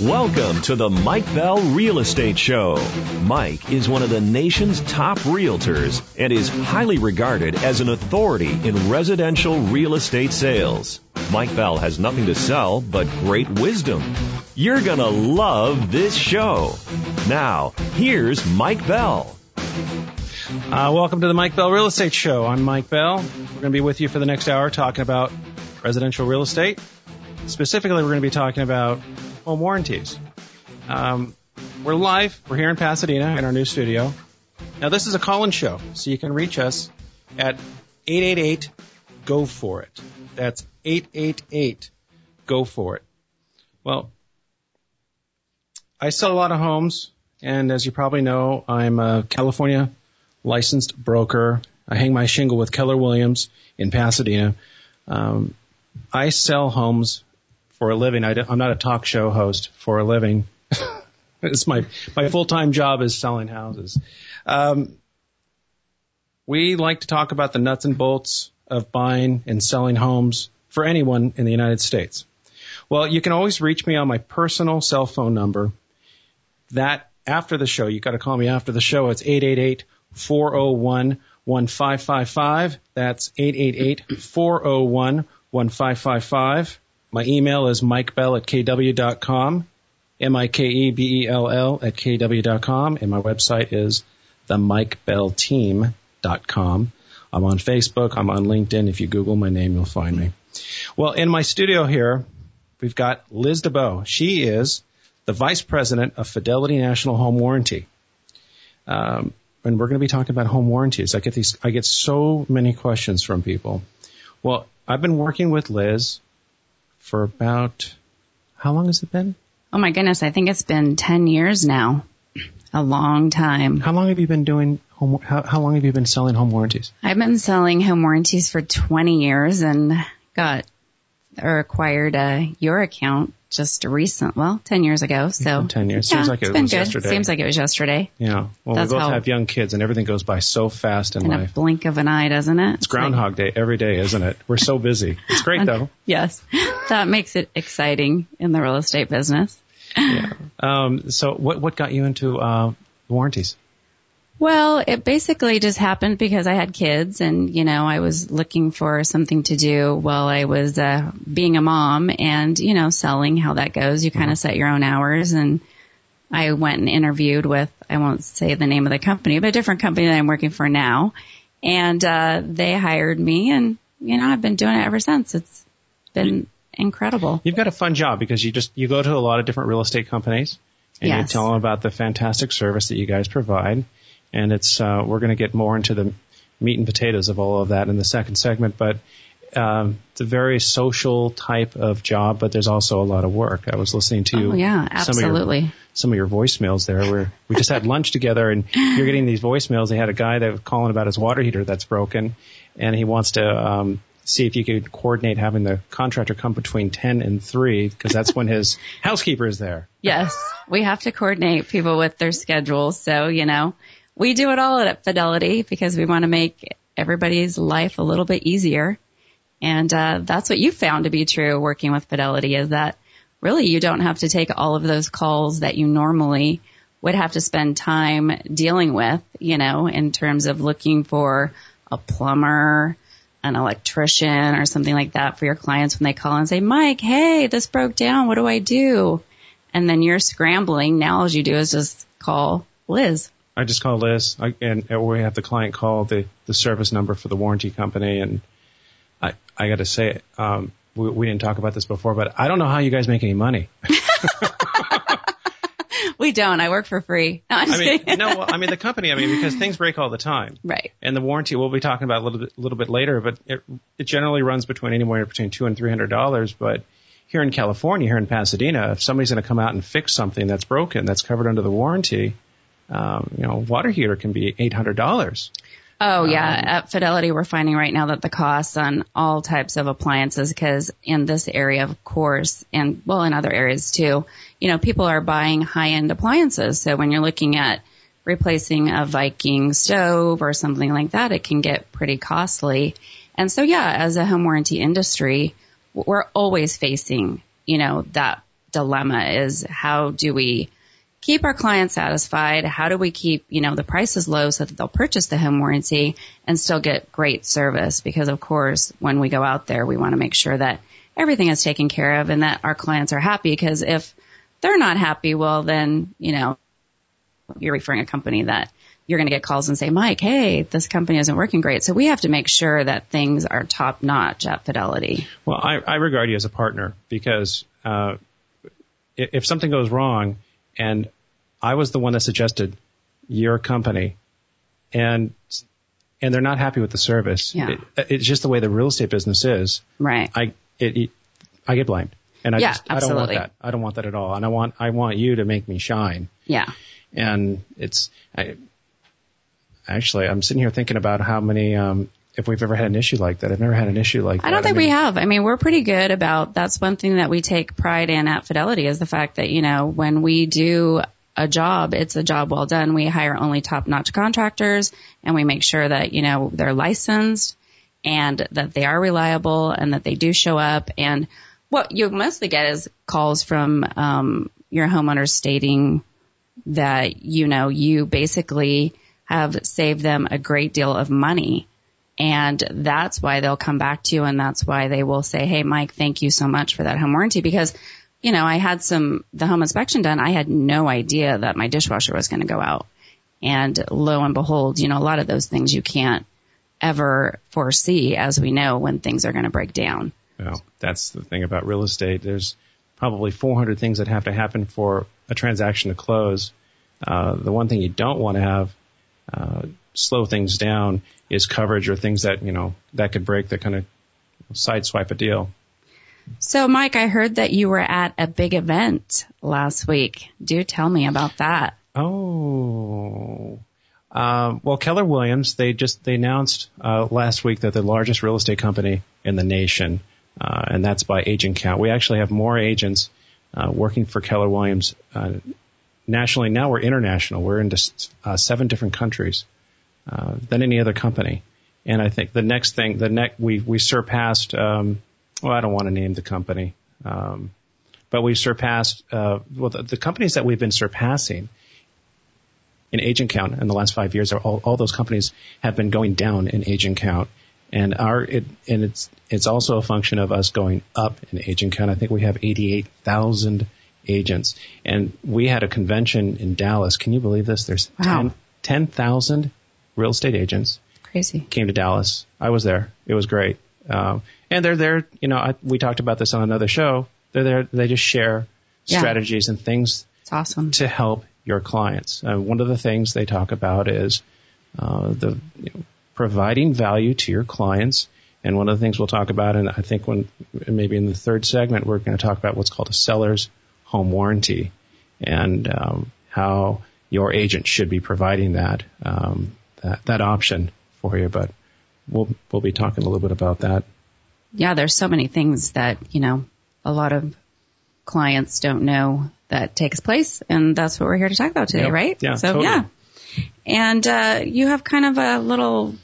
Welcome to the Mike Bell Real Estate Show. Mike is one of the nation's top realtors and is highly regarded as an authority in residential real estate sales. Mike Bell has nothing to sell but great wisdom. You're gonna love this show. Now, here's Mike Bell. Uh, welcome to the Mike Bell Real Estate Show. I'm Mike Bell. We're going to be with you for the next hour talking about residential real estate. Specifically, we're going to be talking about home warranties. Um, we're live. We're here in Pasadena in our new studio. Now, this is a call-in show, so you can reach us at 888 go for it. That's 888 go for it. Well, I sell a lot of homes, and as you probably know, I'm a California licensed broker. I hang my shingle with Keller Williams in Pasadena. Um, I sell homes for a living. I am not a talk show host for a living. it's my my full time job is selling houses. Um, we like to talk about the nuts and bolts of buying and selling homes for anyone in the United States. Well, you can always reach me on my personal cell phone number. That after the show, you got to call me after the show. It's eight eight eight four zero oh one one five five five. That's eight eight eight four zero oh one one five five five. My email is mikebell at kw.com, M-I-K-E-B-E-L-L at kw.com, and my website is themikebellteam.com. I'm on Facebook. I'm on LinkedIn. If you Google my name, you'll find me. Well, in my studio here, we've got Liz DeBeau. She is the Vice President of Fidelity National Home Warranty. Um, and we're going to be talking about home warranties. I get these, I get so many questions from people. Well, I've been working with Liz for about, how long has it been? Oh my goodness, I think it's been 10 years now. A long time. How long have you been doing home, how, how long have you been selling home warranties? I've been selling home warranties for 20 years and got or acquired a your account just recent, well, 10 years ago. So 10 years. Yeah, Seems like it was good. yesterday. Seems like it was yesterday. Yeah. Well, That's we both how- have young kids and everything goes by so fast in In a life. blink of an eye, doesn't it? It's Groundhog Day every day, isn't it? We're so busy. It's great though. Yes. That makes it exciting in the real estate business. Yeah. Um, so what, what got you into, uh, warranties? Well, it basically just happened because I had kids and, you know, I was looking for something to do while I was, uh, being a mom and, you know, selling how that goes. You kind of set your own hours and I went and interviewed with, I won't say the name of the company, but a different company that I'm working for now. And, uh, they hired me and, you know, I've been doing it ever since. It's been incredible. You've got a fun job because you just, you go to a lot of different real estate companies and you tell them about the fantastic service that you guys provide. And it's, uh, we're going to get more into the meat and potatoes of all of that in the second segment, but, um, it's a very social type of job, but there's also a lot of work. I was listening to Oh yeah, some of your absolutely. some of your voicemails there where we just had lunch together and you're getting these voicemails. They had a guy that was calling about his water heater that's broken and he wants to, um, see if you could coordinate having the contractor come between 10 and 3 because that's when his housekeeper is there. Yes, we have to coordinate people with their schedules. So, you know, we do it all at Fidelity because we want to make everybody's life a little bit easier. And uh, that's what you found to be true working with Fidelity is that really you don't have to take all of those calls that you normally would have to spend time dealing with, you know, in terms of looking for a plumber, an electrician or something like that for your clients when they call and say, Mike, hey, this broke down. What do I do? And then you're scrambling. Now all you do is just call Liz. I just call Liz I, and or we have the client call the, the service number for the warranty company and I, I got to say, um, we, we didn't talk about this before, but I don't know how you guys make any money. We don't. I work for free. No, I'm I mean, no, I mean the company. I mean because things break all the time. right. And the warranty we'll be talking about a little bit, little bit later, but it, it generally runs between anywhere between two and three hundred dollars. But here in California, here in Pasadena, if somebody's going to come out and fix something that's broken, that's covered under the warranty, um, you know, water heater can be eight hundred dollars. Oh yeah, at Fidelity we're finding right now that the costs on all types of appliances, because in this area, of course, and well in other areas too, you know, people are buying high-end appliances. So when you're looking at replacing a Viking stove or something like that, it can get pretty costly. And so yeah, as a home warranty industry, we're always facing, you know, that dilemma is how do we keep our clients satisfied? How do we keep, you know, the prices low so that they'll purchase the home warranty and still get great service? Because of course, when we go out there, we want to make sure that everything is taken care of and that our clients are happy because if they're not happy, well then, you know, you're referring a company that you're going to get calls and say, Mike, hey, this company isn't working great. So we have to make sure that things are top notch at Fidelity. Well, I, I regard you as a partner because uh, if something goes wrong, and I was the one that suggested your company, and and they're not happy with the service. Yeah. It, it's just the way the real estate business is. Right. I it, it I get blamed, and I Yeah, just I don't want that. I don't want that at all. And I want I want you to make me shine. Yeah. And it's I actually I'm sitting here thinking about how many um if we've ever had an issue like that. I've never had an issue like that. I don't think we mean, have. I mean, we're pretty good about that's one thing that we take pride in at Fidelity is the fact that, you know, when we do a job, it's a job well done. We hire only top notch contractors and we make sure that, you know, they're licensed and that they are reliable and that they do show up. And what you mostly get is calls from, um, your homeowners stating that, you know, you basically have saved them a great deal of money. And that's why they'll come back to you and that's why they will say, Hey, Mike, thank you so much for that home warranty because, you know, I had some, the home inspection done. I had no idea that my dishwasher was going to go out. And lo and behold, you know, a lot of those things you can't ever foresee as we know when things are going to break down. Well, that's the thing about real estate. There's probably 400 things that have to happen for a transaction to close. Uh, the one thing you don't want to have uh, slow things down is coverage or things that you know that could break that kind of sideswipe a deal. So Mike, I heard that you were at a big event last week. Do tell me about that. Oh. Um, well, Keller Williams, they just they announced uh, last week that the largest real estate company in the nation, uh, and that's by agent count. We actually have more agents uh, working for Keller Williams uh, nationally. Now we're international. We're in uh, seven different countries uh, than any other company. And I think the next thing, the next we we surpassed. Um, well, I don't want to name the company, um, but we surpassed. Uh, well, the, the companies that we've been surpassing in agent count in the last five years, are all, all those companies have been going down in agent count. And our, it, and it's, it's also a function of us going up in agent count. I think we have 88,000 agents. And we had a convention in Dallas. Can you believe this? There's Wow. 10 10,000 real estate agents Crazy. came to Dallas. I was there. It was great. Um, and they're there, you know, I, we talked about this on another show. They're there, they just share Yeah. strategies and things It's awesome. to help your clients. Uh, one of the things they talk about is uh, the you know, providing value to your clients. And one of the things we'll talk about, and I think when maybe in the third segment, we're going to talk about what's called a seller's home warranty and um, how your agent should be providing that um, that that option for you. But we'll we'll be talking a little bit about that. Yeah, there's so many things that, you know, a lot of clients don't know that takes place. And that's what we're here to talk about today, right? Yeah, So totally. yeah. And, uh, you have kind of a little,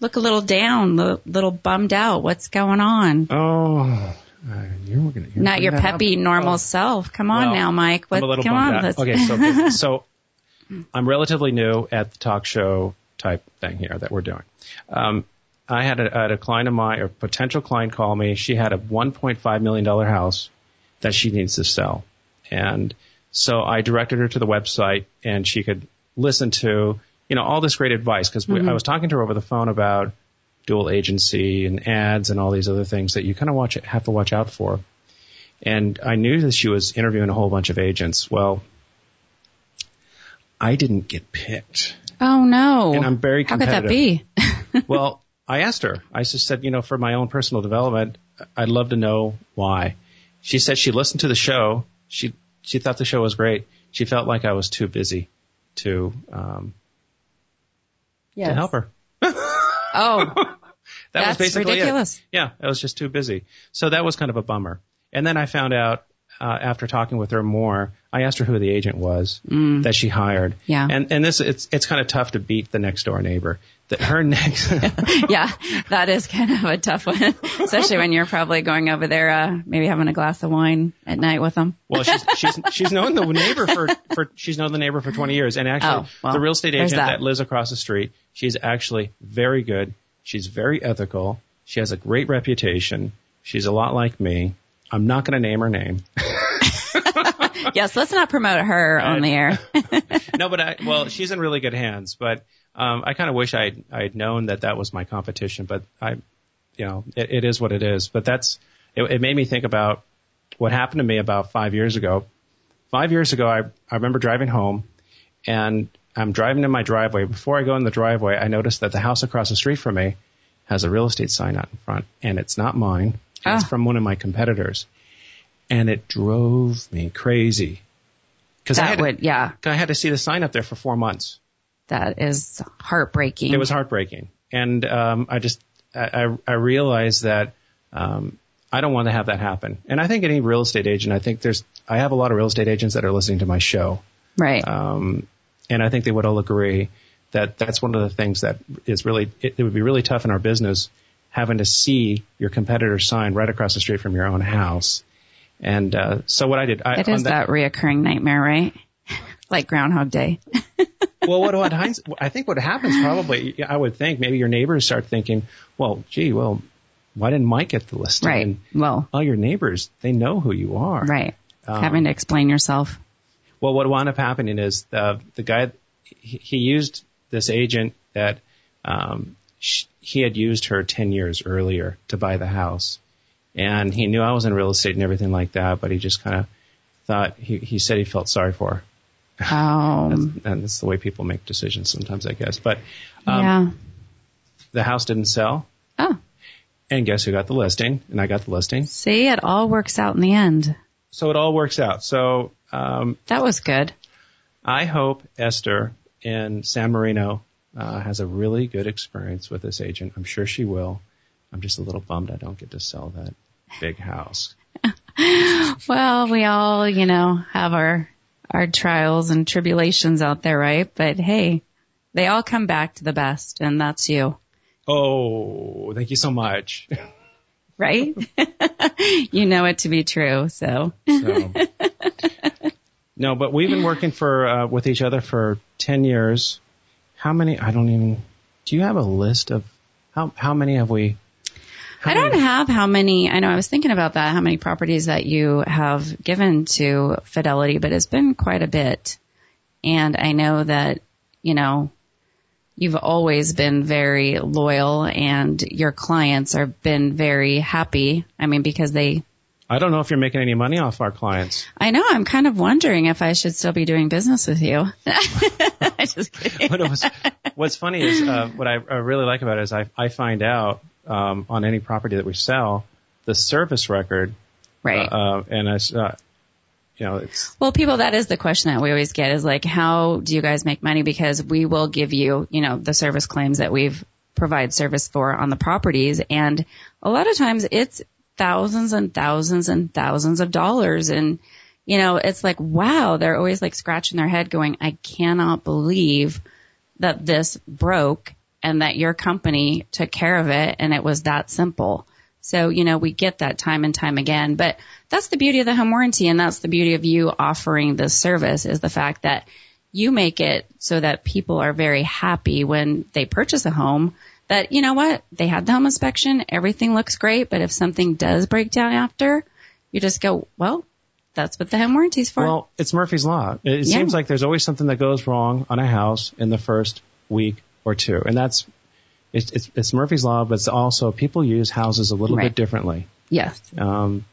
look a little down, a little bummed out. What's going on? Oh, uh, you're gonna you're Not your that up. peppy normal Oh. self. Come on Well, now, Mike. What, I'm a little come on. let's- Okay, so so I'm relatively new at the talk show type thing here that we're doing. Um, I had a, a client of mine, or potential client, call me. She had a 1.5 million dollar house that she needs to sell, and so I directed her to the website, and she could listen to you know all this great advice because I mm-hmm. was talking to her over the phone about dual agency and ads and all these other things that you kind of watch have to watch out for. And I knew that she was interviewing a whole bunch of agents. Well, I didn't get picked. oh no. And I'm very How could that be? well, I asked her. I just said, you know, for my own personal development, I'd love to know why. She said she listened to the show. She she thought the show was great. She felt like I was too busy to um, yes. to help her. Oh, That That's was basically ridiculous. it. Yeah, I was just too busy. So that was kind of a bummer. And then I found out uh, after talking with her more, I asked her who the agent was Mm. that she hired. Yeah. And and this it's it's kind of tough to beat the next door neighbor. That her next yeah, that is kind of a tough one, especially when you're probably going over there, uh, maybe having a glass of wine at night with them. well she's she's she's known the neighbor for for she's known the neighbor for 20 years and actually Oh, well, the real estate agent that. that lives across the street she's actually very good she's very ethical she has a great reputation she's a lot like me I'm not going to name her name yes, let's not promote her on the air. no, but I, well, she's in really good hands. But um, I kind of wish I I had known that that was my competition. But I, you know, it, it is what it is. But that's it, it made me think about what happened to me about five years ago. Five years ago, I I remember driving home, and I'm driving in my driveway. Before I go in the driveway, I noticed that the house across the street from me has a real estate sign out in front, and it's not mine. It's Ah. from one of my competitors, and it drove me crazy. Because I had, to- would, yeah, I had to see the sign up there for four months. that is heartbreaking. It was heartbreaking, and um, I just I, I I realized that um, I don't want to have that happen. And I think any real estate agent, I think there's I have a lot of real estate agents that are listening to my show, right. um, and I think they would all agree that that's one of the things that is really it, it would be really tough in our business having to see your competitor's sign right across the street from your own house. And uh, so what I did, I, it is that reoccurring nightmare, right? like Groundhog Day. well, what, what Heinz, I think what happens probably, I would think maybe your neighbors start thinking, well, gee, well, why didn't Mike get the listing? Right. And Well, all your neighbors, they know who you are. right. Um, Having to explain yourself. Well, what wound up happening is the the guy he, he used this agent that um, sh- he had used her ten years earlier to buy the house, and he knew I was in real estate and everything like that, but he just kind of thought he he said he felt sorry for her, Um, and that's the way people make decisions sometimes, I guess. But um, yeah. the house didn't sell, Oh, and guess who got the listing? And I got the listing, see, it all works out in the end. so it all works out. So um, That was good. I hope Esther in San Marino uh, has a really good experience with this agent. I'm sure she will. I'm just a little bummed I don't get to sell that big house. Well, we all, you know, have our our trials and tribulations out there, right? But hey, they all come back to the best, and that's you, Oh, thank you so much. right? you know it to be true, so So, no, but we've been working for uh, with each other for ten years. How many? I don't even. Do you have a list of how how many have we? I don't have how many. I know I was thinking about that. How many properties that you have given to Fidelity, but it's been quite a bit. And I know that you know you've always been very loyal, and your clients have been very happy. I mean, because they. I don't know if you're making any money off our clients. I know. I'm kind of wondering if I should still be doing business with you. I just kidding. what was, what's funny is uh, what I, I really like about it is I, I find out um, on any property that we sell the service record, Right. uh, and I, uh, you know, it's Well, people, that is the question that we always get is like, how do you guys make money? Because we will give you, you know, the service claims that we've provide service for on the properties. And a lot of times it's thousands and thousands and thousands of dollars. And, you know, it's like, wow, they're always like scratching their head going, I cannot believe that this broke and that your company took care of it and it was that simple. So, you know, we get that time and time again, but that's the beauty of the home warranty and that's the beauty of you offering this service is the fact that you make it so that people are very happy when they purchase a home that, you know what, they had the home inspection, everything looks great, but if something does break down after, you just go, well, that's what the home warranty's for. well, it's Murphy's law. It, Yeah. seems like there's always something that goes wrong on a house in the first week or two, and that's it's it's, it's Murphy's law, but it's also people use houses a little Right. bit differently. yes. Um,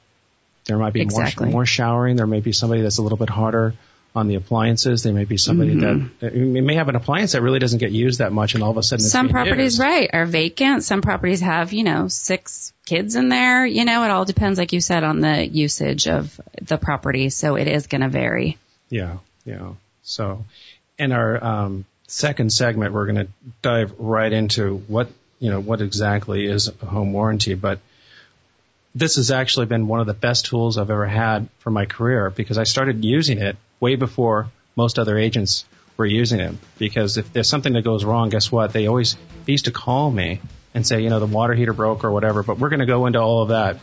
there might be Exactly. more more showering. There may be somebody that's a little bit harder on the appliances. There may be somebody Mm-hmm. that you may have an appliance that really doesn't get used that much, and all of a sudden it's Some properties, used. right, are vacant. Some properties have, you know, six kids in there. You know, it all depends, like you said, on the usage of the property. So it is going to vary. Yeah, yeah. So, and our um, second segment, we're going to dive right into what you know what exactly is a home warranty. But this has actually been one of the best tools I've ever had for my career because I started using it way before most other agents were using it. Because if there's something that goes wrong, guess what? They always they used to call me and say, you know, the water heater broke or whatever. But we're going to go into all of that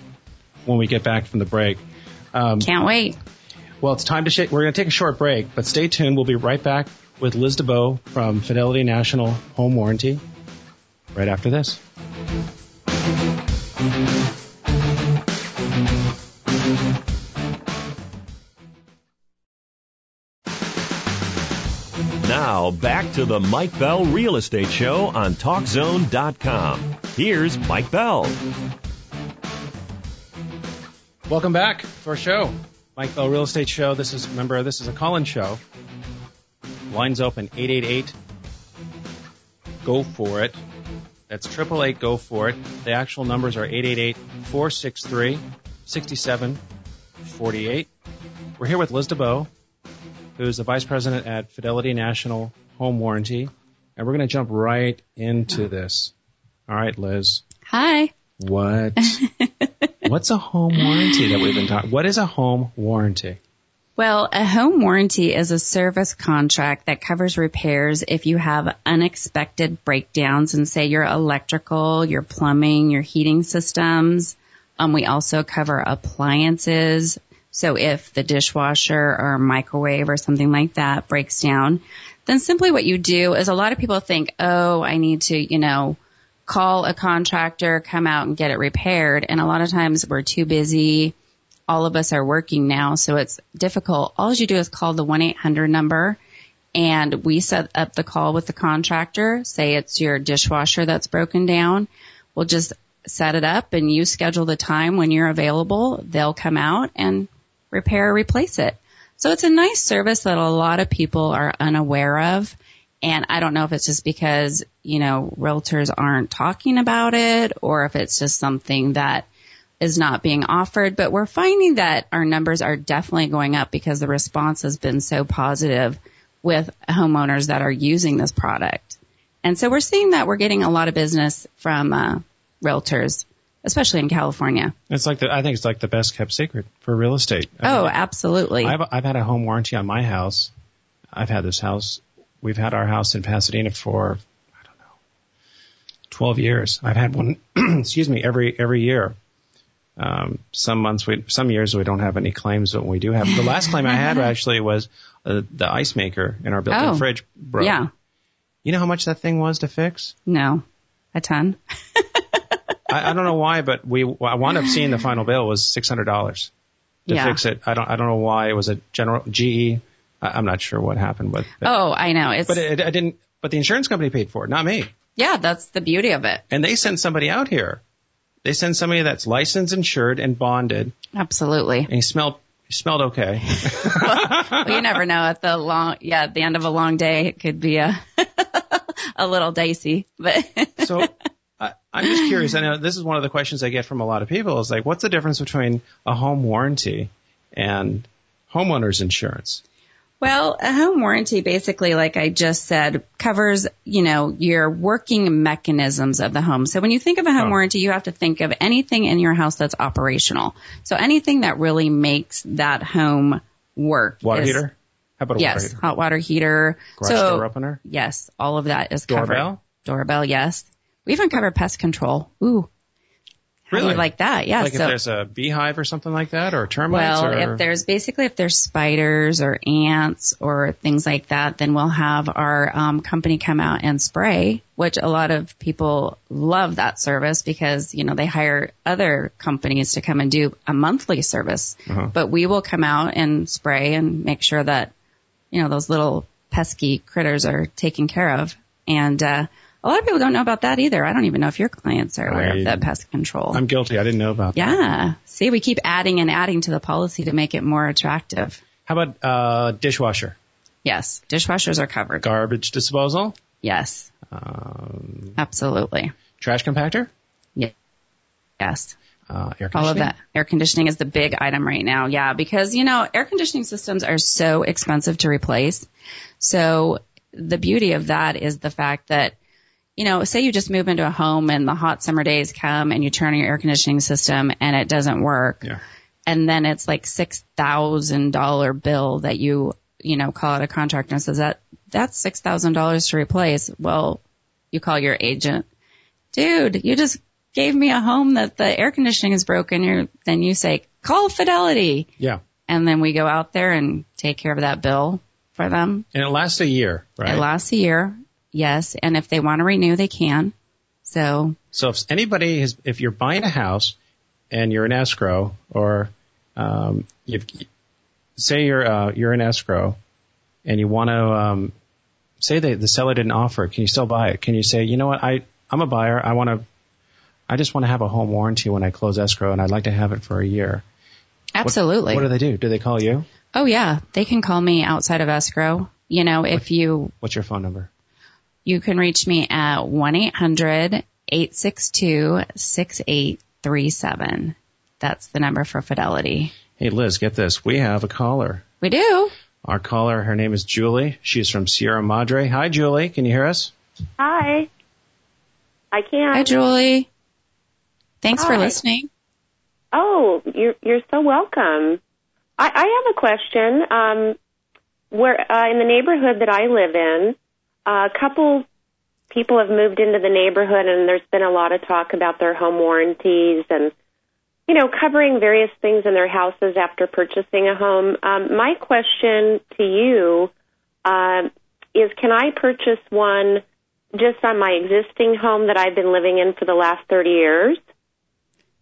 when we get back from the break. Um, Can't wait. Well, it's time to sh- we're going to take a short break, but stay tuned. We'll be right back with Liz DeBeau from Fidelity National Home Warranty right after this. Now, back to the Mike Bell Real Estate Show on TalkZone.com. Here's Mike Bell. Welcome back to our show, Mike Bell Real Estate Show. This is, remember, this is a call-in show. Lines open 888. Go for it. That's 888 go for it. The actual numbers are 888 463 6748. We're here with Liz DeBeau, who's the Vice President at Fidelity National Home Warranty. And we're going to jump right into this. All right, Liz. Hi. What? what's a home warranty that we've been talking? What is a home warranty? Well, a home warranty is a service contract that covers repairs if you have unexpected breakdowns in say your electrical, your plumbing, your heating systems. Um, we also cover appliances. So if the dishwasher or microwave or something like that breaks down, then simply what you do is a lot of people think, oh, I need to, you know, call a contractor, come out and get it repaired. And a lot of times we're too busy all of us are working now, so it's difficult. All you do is call the 1-800 number and we set up the call with the contractor. Say it's your dishwasher that's broken down. We'll just set it up and you schedule the time when you're available. They'll come out and repair or replace it. So it's a nice service that a lot of people are unaware of. And I don't know if it's just because, you know, realtors aren't talking about it or if it's just something that is not being offered, but we're finding that our numbers are definitely going up because the response has been so positive with homeowners that are using this product. And so we're seeing that we're getting a lot of business from uh, realtors, especially in California. It's like the, I think it's like the best kept secret for real estate. I oh, mean, absolutely. I've, I've had a home warranty on my house. I've had this house. We've had our house in Pasadena for, I don't know, 12 years. I've had one, excuse me, every, every year. Um, some months we, some years we don't have any claims, but we do have. The last claim I had actually was uh, the ice maker in our built-in oh, fridge broke. Yeah. You know how much that thing was to fix? No, a ton. I, I don't know why, but we I wound up seeing the final bill was six hundred dollars to yeah. fix it. I don't I don't know why it was a general GE. I, am not sure what happened but, It. Oh, I know. It's but it, I didn't. But the insurance company paid for it, not me. Yeah, that's the beauty of it. And they sent somebody out here they send somebody that's licensed, insured, and bonded. Absolutely. And he smelled he smelled okay. well, well, you never know. At the long, yeah, at the end of a long day, it could be a a little dicey. But so, I, I'm just curious. I know this is one of the questions I get from a lot of people. Is like, what's the difference between a home warranty and homeowners insurance? Well, a home warranty basically, like I just said, covers, you know, your working mechanisms of the home. So when you think of a home oh. warranty, you have to think of anything in your house that's operational. So anything that really makes that home work. Water is, heater? How about yes, water heater? hot water heater. Garage so, door opener? Yes, all of that is covered. Doorbell? Doorbell, yes. We even cover pest control. Ooh, Really? like that, yeah. Like so, if there's a beehive or something like that, or termites. Well, or... if there's basically if there's spiders or ants or things like that, then we'll have our um, company come out and spray. Which a lot of people love that service because you know they hire other companies to come and do a monthly service, uh-huh. but we will come out and spray and make sure that you know those little pesky critters are taken care of. And uh, a lot of people don't know about that either. I don't even know if your clients are aware I, of that pest control. I'm guilty. I didn't know about yeah. that. Yeah. See, we keep adding and adding to the policy to make it more attractive. How about uh, dishwasher? Yes, dishwashers are covered. Garbage disposal? Yes. Um, Absolutely. Trash compactor? Yeah. Yes. Uh, air? All of that. Air conditioning is the big item right now. Yeah, because, you know, air conditioning systems are so expensive to replace. So the beauty of that is the fact that you know, say you just move into a home and the hot summer days come and you turn on your air conditioning system and it doesn't work. Yeah. And then it's like $6,000 bill that you, you know, call out a contractor and says that that's $6,000 to replace. Well, you call your agent, dude, you just gave me a home that the air conditioning is broken. You're, then you say, call Fidelity. Yeah. And then we go out there and take care of that bill for them. And it lasts a year, right? It lasts a year. Yes. And if they want to renew, they can. So, So if anybody is, if you're buying a house and you're in escrow or, um, you've, say you're, uh, you're in escrow and you want to, um, say that the seller didn't offer, it, can you still buy it? Can you say, you know what, I, I'm a buyer. I want to, I just want to have a home warranty when I close escrow and I'd like to have it for a year. absolutely. What do they do? Do they call you? oh yeah. They can call me outside of escrow. You know, if you, What's your phone number? You can reach me at 1-800-862-6837. That's the number for Fidelity. Hey Liz, get this. We have a caller. We do. Our caller, her name is Julie. She's from Sierra Madre. Hi Julie, can you hear us? Hi. I can. Hi, Julie. Thanks for listening. Oh, you're you're so welcome. I, I have a question. Um, where uh, in the neighborhood that I live in, a couple people have moved into the neighborhood, and there's been a lot of talk about their home warranties and you know covering various things in their houses after purchasing a home. Um, my question to you um, is: Can I purchase one just on my existing home that I've been living in for the last 30 years?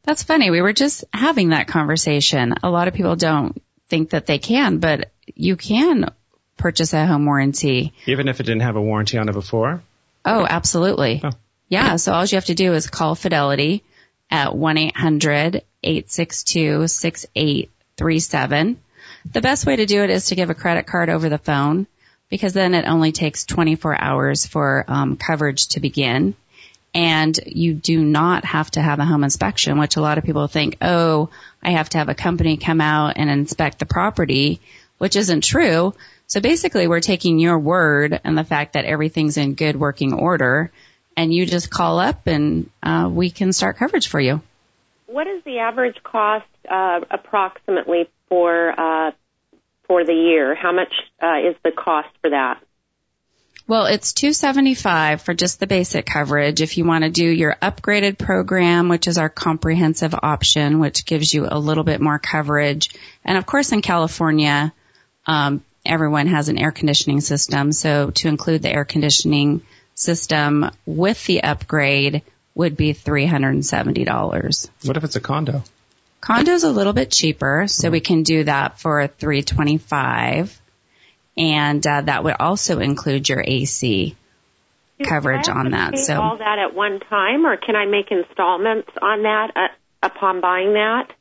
That's funny. We were just having that conversation. A lot of people don't think that they can, but you can purchase a home warranty. Even if it didn't have a warranty on it before? Oh, absolutely. Oh. Yeah. So all you have to do is call Fidelity at 1-800-862-6837. The best way to do it is to give a credit card over the phone because then it only takes 24 hours for um, coverage to begin. And you do not have to have a home inspection, which a lot of people think, oh, I have to have a company come out and inspect the property, which isn't true. So basically we're taking your word and the fact that everything's in good working order and you just call up and uh, we can start coverage for you. What is the average cost uh, approximately for uh, for the year? How much uh, is the cost for that? Well, it's 275 for just the basic coverage. If you want to do your upgraded program, which is our comprehensive option, which gives you a little bit more coverage. And of course in California, um, everyone has an air conditioning system. So to include the air conditioning system with the upgrade would be $370. What if it's a condo? Condo's a little bit cheaper, so we can do that for 325 and uh, that would also include your AC coverage I have on to that. pay So all that at one time, or can I make installments on that uh, upon buying that?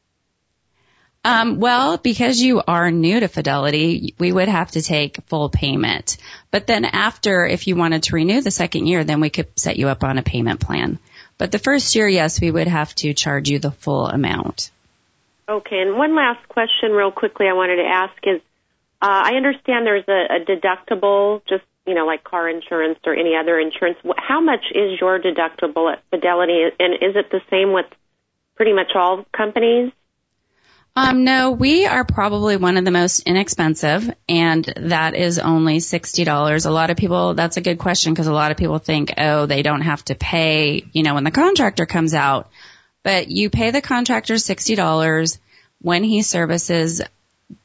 Um, well, because you are new to Fidelity, we would have to take full payment. But then after, if you wanted to renew the second year, then we could set you up on a payment plan. But the first year, yes, we would have to charge you the full amount. Okay, and one last question, real quickly, I wanted to ask is, uh, I understand there's a, a deductible, just you know, like car insurance or any other insurance. How much is your deductible at Fidelity, and is it the same with pretty much all companies? Um, no, we are probably one of the most inexpensive, and that is only $60. A lot of people, that's a good question because a lot of people think, oh, they don't have to pay, you know, when the contractor comes out. But you pay the contractor $60 when he services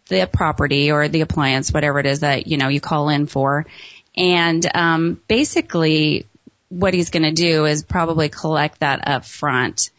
the property or the appliance, whatever it is that, you know, you call in for. And, um, basically what he's going to do is probably collect that up front.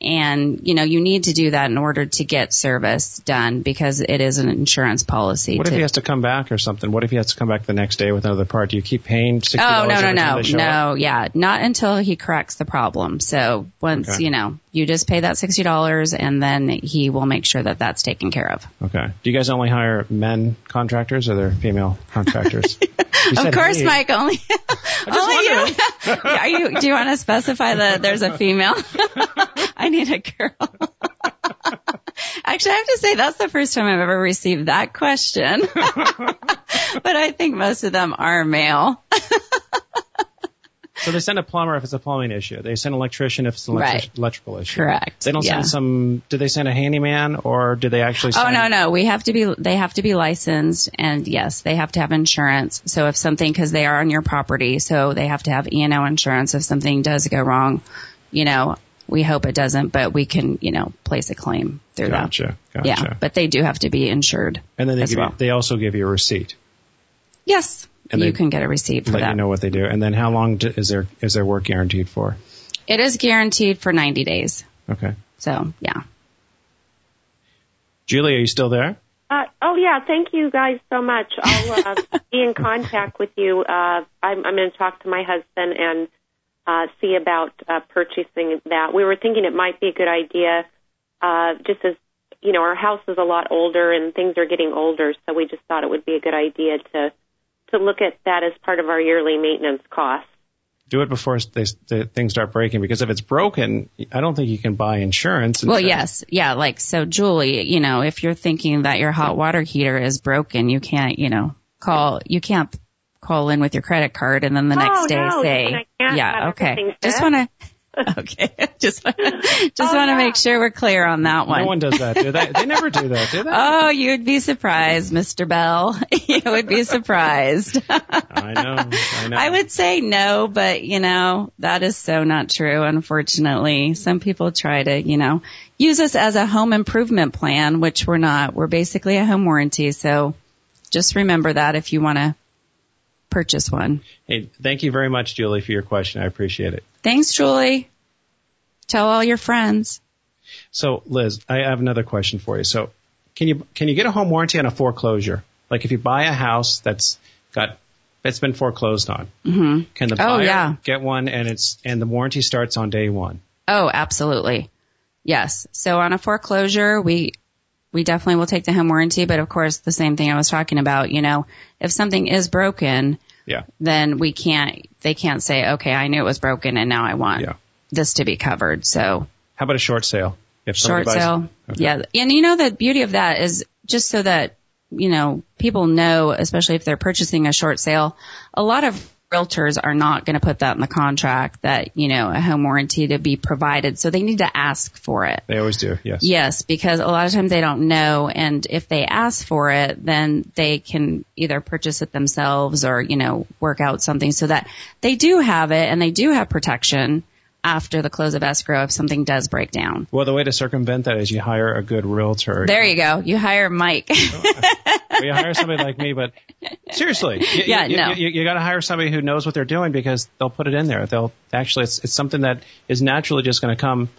And, you know, you need to do that in order to get service done because it is an insurance policy. What if he has to come back or something? What if he has to come back the next day with another part? Do you keep paying sixty Oh, dollars? no, no, time no, up? no, yeah, not until he corrects the problem. So once, Okay. you know, you just pay that $60 and then he will make sure that that's taken care of. Okay. Do you guys only hire men contractors or there female contractors? Of course. Mike, only, only you. Are you, do you want to specify that there's a female? I need a girl. Actually, I have to say that's the first time I've ever received that question. but I think most of them are male. So they send a plumber if it's a plumbing issue. They send an electrician if it's an electric, Right. electrical issue. Correct. They don't Yeah. send some. Do they send a handyman or do they actually? Oh no, no, we have to be, they have to be licensed and yes, they have to have insurance. So if something, cause they are on your property, so they have to have E&O insurance if something does go wrong, you know, we hope it doesn't, but we can, you know, place a claim through Gotcha. that. Gotcha. Yeah, but they do have to be insured. and then they give well. you, they also give you a receipt. Yes. And you they can get a receipt for let that. you know what they do. And then how long do, is their is their work guaranteed for? It is guaranteed for 90 days. Okay. So yeah. Julie, are you still there? Uh, oh yeah, thank you guys so much. I'll uh, be in contact with you. Uh, I'm, I'm going to talk to my husband and uh, see about uh, purchasing that. We were thinking it might be a good idea, uh, just as you know, our house is a lot older and things are getting older, so we just thought it would be a good idea to to look at that as part of our yearly maintenance costs. Do it before they, the things start breaking because if it's broken, I don't think you can buy insurance. Well, yes. Yeah. Like, so Julie, you know, if you're thinking that your hot water heater is broken, you can't, you know, call, you can't call in with your credit card and then the oh, next Oh, day no, say, I can't yeah, okay. Just want to, okay. just, just Oh, want to yeah. make sure we're clear on that one. No one does that, do they? They never do that, do they? Oh, you'd be surprised, Mr. Bell. you would be surprised. I know. I know. I would say no, but you know, that is so not true, unfortunately. Some people try to, you know, use us as a home improvement plan, which we're not. We're basically a home warranty. So just remember that if you want to purchase one. Hey, thank you very much, Julie, for your question. I appreciate it. Thanks, Julie. Tell all your friends. So, Liz, I have another question for you. So, can you can you get a home warranty on a foreclosure? Like if you buy a house that's got that's been foreclosed on, mm-hmm. can the Oh, buyer yeah. get one and it's and the warranty starts on day one? Oh, absolutely. Yes. So on a foreclosure, we we definitely will take the home warranty, but of course the same thing I was talking about, you know, if something is broken, Yeah. then we can't they can't say, "Okay, I knew it was broken and now I want Yeah. this to be covered." So, How about a short sale? If short buys- sale. Okay. Yeah. And you know the beauty of that is just so that, you know, people know, especially if they're purchasing a short sale, a lot of realtors are not going to put that in the contract that, you know, a home warranty to be provided. So they need to ask for it. They always do. Yes. Yes, because a lot of times they don't know, and if they ask for it, then they can either purchase it themselves or you know work out something so that they do have it and they do have protection after the close of escrow if something does break down. Well, the way to circumvent that is you hire a good realtor. There you go. You hire Mike. Or you hire somebody like me, but seriously, you, Yeah, you, no. you, you got to hire somebody who knows what they're doing because they'll put it in there. They'll actually, it's, it's something that is naturally just going to come.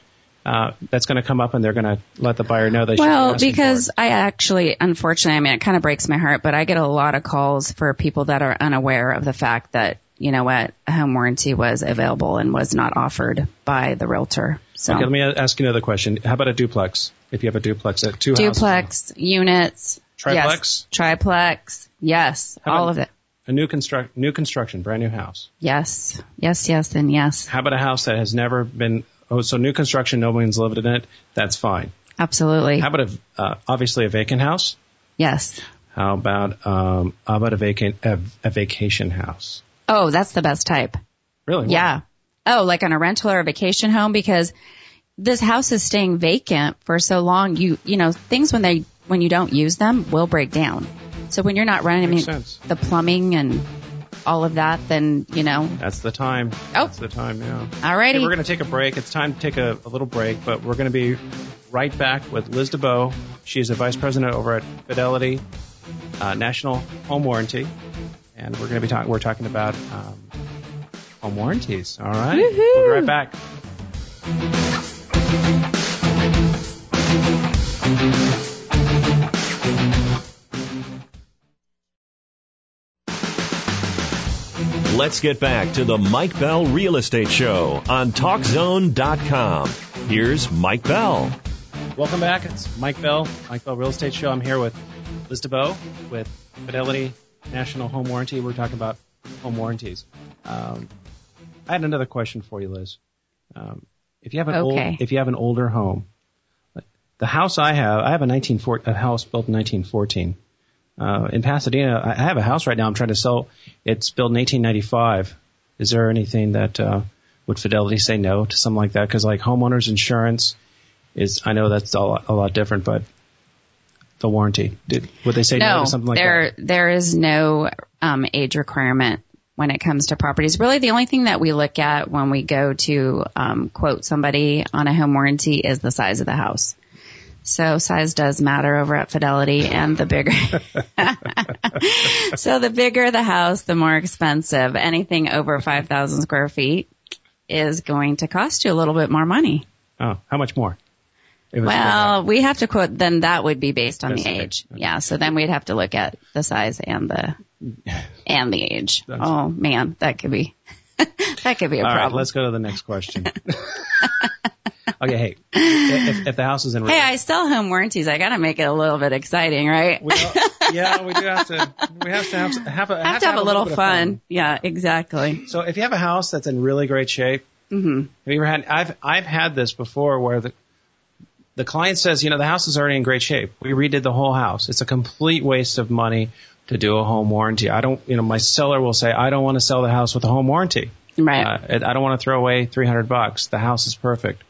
Uh, that's going to come up, and they're going to let the buyer know they should. Well, be because I actually, unfortunately, I mean, it kind of breaks my heart, but I get a lot of calls for people that are unaware of the fact that, you know what, a home warranty was available and was not offered by the realtor. So. Okay, let me ask you another question. How about a duplex? If you have a duplex at two houses, duplex, units. Triplex? Yes. Triplex. Yes. How all of it. a new construct, new construction, brand new house. Yes. Yes, yes, and yes. How about a house that has never been? Oh, so new construction, no one's lived in it. That's fine. Absolutely. How about a uh, obviously a vacant house? yes. How about um, how about a vacant a, a vacation house? Oh, that's the best type. Really? Why? Yeah. Oh, like on a rental or a vacation home because this house is staying vacant for so long. You, you know, things when they, when you don't use them will break down. So when you're not running, I mean, sense. the plumbing and all of that, then, you know, That's the time. Oh. That's the time, yeah. alrighty. Okay, we're going to take a break. It's time to take a, a little break, but we're going to be right back with Liz DeBeau. She's a vice president over at Fidelity uh, National Home Warranty, and we're going to be talking. We're talking about um, home warranties. All right, we'll be right back. Let's get back to the Mike Bell Real Estate Show on TalkZone.com. Here's Mike Bell. Welcome back. It's Mike Bell, Mike Bell Real Estate Show. I'm here with Liz DeBeau with Fidelity National Home Warranty. We're talking about home warranties. Um, I had another question for you, Liz. Um, if you have an Okay. old, if you have an older home, the house I have, I have a 19, a house built in 1914. Uh, in Pasadena, I I have a house right now I'm trying to sell. It's built in 1895. Is there anything that uh, would Fidelity say no to something like that? Because like homeowners insurance is, I know that's a lot, a lot different, but the warranty, did would they say no, no something like there, that? There is no um, age requirement when it comes to properties. Really, the only thing that we look at when we go to um, quote somebody on a home warranty is the size of the house. So size does matter over at Fidelity and the bigger. so the bigger the house, the more expensive. Anything over 5,000 square feet is going to cost you a little bit more money. Oh, how much more? Well, we have to quote, then that would be based on the okay. age. Yeah. So then we'd have to look at the size and the, and the age. That's- oh man, that could be, that could be a All right, problem. let's go to the next question. okay, hey, if, if the house is in hey, I sell home warranties. I gotta make it a little bit exciting, right? yeah, we do have to. We have to have have, a, have to have a little bit of fun. Yeah, exactly. So if you have a house that's in really great shape, hmm have you ever had? I've I've had this before where the the client says, you know, the house is already in great shape. We redid the whole house. It's a complete waste of money to do a home warranty. I don't, you know, my seller will say, I don't want to sell the house with a home warranty. Right. Uh, I don't want to throw away 300 bucks. The house is perfect.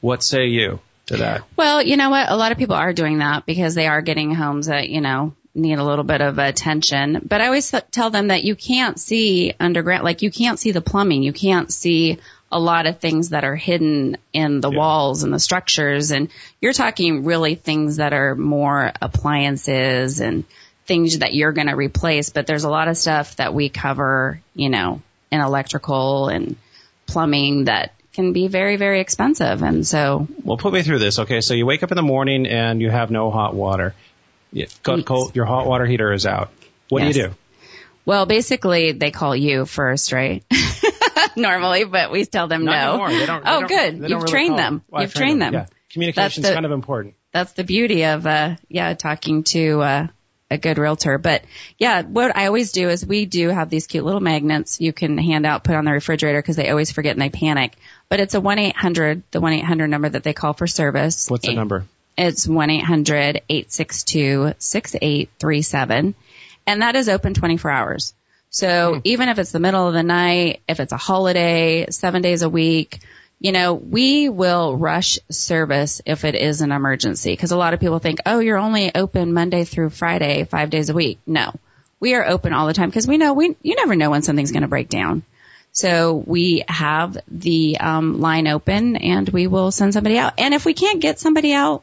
What say you to that? Well, you know what? A lot of people are doing that because they are getting homes that, you know, need a little bit of attention. But I always th- tell them that you can't see underground, like you can't see the plumbing. You can't see a lot of things that are hidden in the Yeah. walls and the structures. And you're talking really things that are more appliances and things that you're going to replace. But there's a lot of stuff that we cover, you know, in electrical and plumbing that can be very, very expensive. And so Well, put me through this. Okay, so you wake up in the morning and you have no hot water. Yes. cold, your hot water heater is out. What do you do? Well, basically, they call you first, right? Normally, but we tell them Not no. They don't, they oh, don't- good. You've really trained them. Well, You've trained them. Yeah. Communication's That's the- kind of important. That's the beauty of, uh, yeah, talking to, uh, a good realtor. But yeah, what I always do is we do have these cute little magnets you can hand out, put on the refrigerator because they always forget and they panic. But it's a 1-800, the 1-800 number that they call for service. What's the number? It's 1-800-862-6837. And that is open 24 hours. So even if it's the middle of the night, if it's a holiday, seven days a week, you know, we will rush service if it is an emergency. Because a lot of people think, oh, you're only open Monday through Friday, five days a week. No, we are open all the time because we know we you never know when something's going to break down. So we have the um, line open and we will send somebody out. And if we can't get somebody out,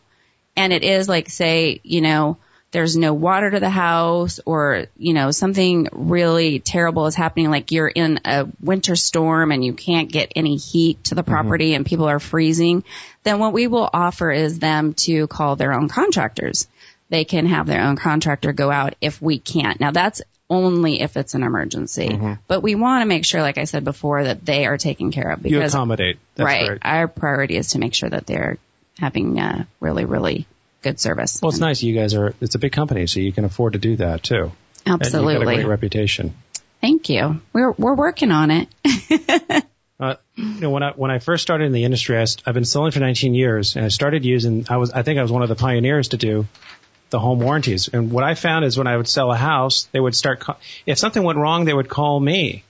and it is like say, you know, there's no water to the house or, you know, something really terrible is happening, like you're in a winter storm and you can't get any heat to the property and people are freezing, then what we will offer is them to call their own contractors. They can have their own contractor go out if we can't. Now that's only if it's an emergency, but we want to make sure, like I said before, that they are taken care of You because accommodate. That's right. right. Our priority is to make sure that they're having uh, really, really good service. Well, it's nice you guys are. It's a big company, so you can afford to do that too. And you've got a Absolutely. great reputation. Thank you. We're we're working on it. Uh, you know, when I when I first started in the industry, I, I've been selling for 19 years, and I started using. I was I think I was one of the pioneers to do the home warranties. And what I found is when I would sell a house, they would start. Call, if something went wrong, they would call me.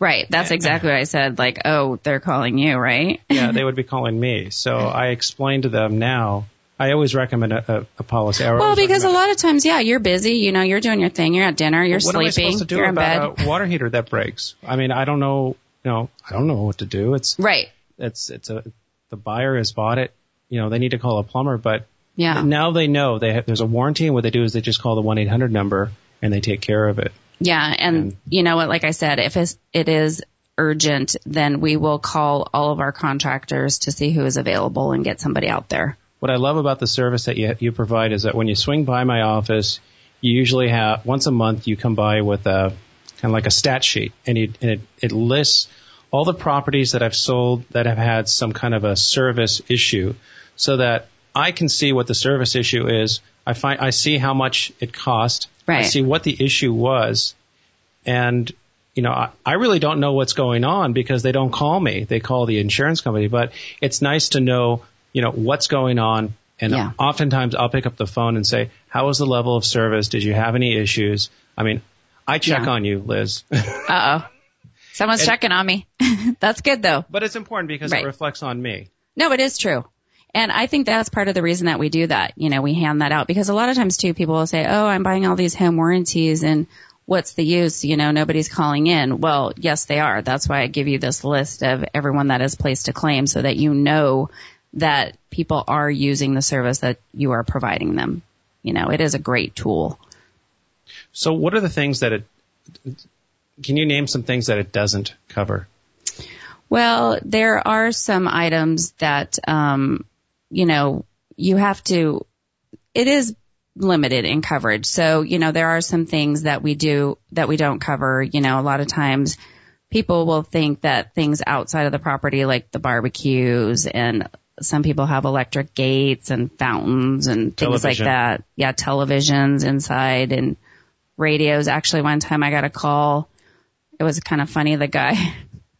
right. That's exactly what I said. Like, oh, they're calling you, right? Yeah, they would be calling me. So I explained to them now. I always recommend a, a, a policy. I Well, because a lot of times, yeah, you're busy. You know, you're doing your thing. You're at dinner. You're what am I sleeping. supposed to do you're in bed. about a water heater that breaks? I mean, I don't know. You know, I don't know what to do. It's right. it's it's a the buyer has bought it. You know, they need to call a plumber, but Yeah. now they know they have, there's a warranty, and what they do is they just call the one eight hundred number and they take care of it. Yeah, and And- you know what? Like I said, if it's, it is urgent, then we will call all of our contractors to see who is available and get somebody out there. What I love about the service that you you provide is that when you swing by my office, you usually have once a month you come by with a kind of like a stat sheet, and, you, and it it lists all the properties that I've sold that have had some kind of a service issue, so that I can see what the service issue is. I find I see how much it cost. I see what the issue was, and you know, I, I really don't know what's going on because they don't call me. They call the insurance company. But it's nice to know, you know, what's going on. And Yeah. oftentimes I'll pick up the phone and say, how was the level of service? Did you have any issues? I mean, I check Yeah. on you, Liz. Uh oh. Someone's And- checking on me. That's good though. But it's important because Right. it reflects on me. No, it is true. And I think that's part of the reason that we do that. You know, we hand that out because a lot of times too, people will say, Oh, I'm buying all these home warranties and what's the use? You know, nobody's calling in. Well, yes, they are. That's why I give you this list of everyone that has placed a claim so that you know that people are using the service that you are providing them. You know, it is a great tool. So what are the things that it, can you name some things that it doesn't cover? Well, there are some items that, um, you know, you have to, it is limited in coverage. So, you know, there are some things that we do that we don't cover. You know, a lot of times people will think that things outside of the property, like the barbecues and some people have electric gates and fountains and things like that. Yeah, televisions inside and radios. Actually, one time I got a call. It was kind of funny. The guy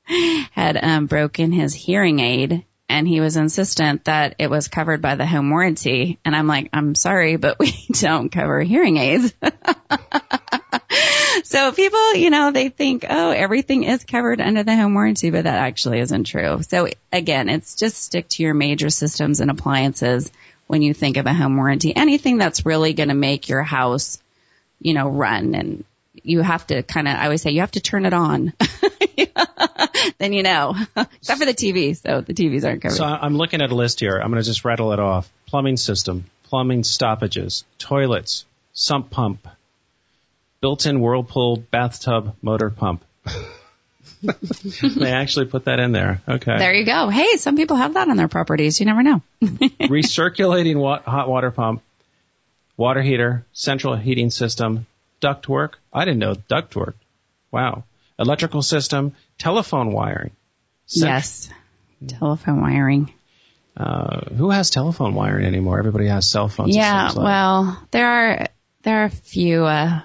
had um, broken his hearing aid and he was insistent that it was covered by the home warranty. And I'm like, I'm sorry, but we don't cover hearing aids. so people, you know, they think, oh, everything is covered under the home warranty, but that actually isn't true. So again, it's just stick to your major systems and appliances when you think of a home warranty. Anything that's really going to make your house, you know, run and you have to kind of, I always say you have to turn it on. then you know, except for the TV. So the TVs aren't covered. So I'm looking at a list here. I'm going to just rattle it off. Plumbing system, plumbing stoppages, toilets, sump pump, built-in whirlpool bathtub motor pump. they actually put that in there. Okay. there you go. Hey, some people have that on their properties. You never know. Recirculating wa- hot water pump, water heater, central heating system, ductwork. I didn't know ductwork. Wow. Electrical system, telephone wiring. Cent- yes. Telephone wiring. Uh, who has telephone wiring anymore? Everybody has cell phones. Yeah. like. Well, there are, there are a few, uh,